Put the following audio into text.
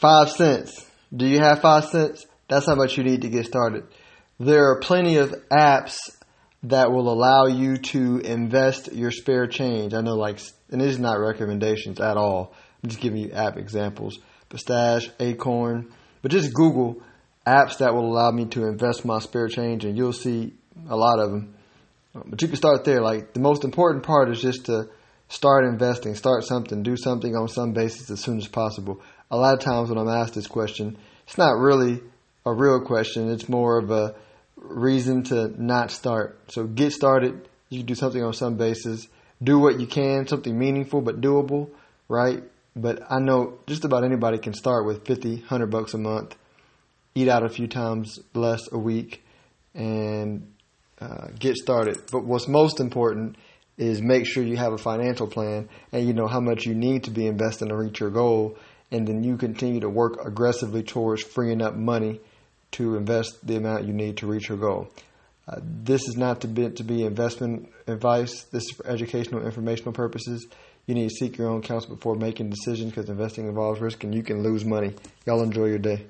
Five cents. Do you have five cents? That's how much you need to get started. There are plenty of apps that will allow you to invest your spare change. I know, like, and this is not recommendations at all. I'm just giving you app examples. Pistache, Acorn, but just Google apps that will allow me to invest my spare change, and you'll see a lot of them. But you can start there. Like the most important part is just to start investing, start something, do something on some basis as soon as possible. A lot of times when I'm asked this question, it's not really a real question. It's more of a reason to not start. So get started. You can do something on some basis. Do what you can, something meaningful but doable, right? But I know just about anybody can start with 50, 100 bucks a month, eat out a few times less a week, and uh, get started. But what's most important is make sure you have a financial plan and you know how much you need to be investing to reach your goal, and then you continue to work aggressively towards freeing up money to invest the amount you need to reach your goal. Uh, this is not to be, to be investment advice. This is for educational, informational purposes. You need to seek your own counsel before making decisions because investing involves risk and you can lose money. Y'all enjoy your day.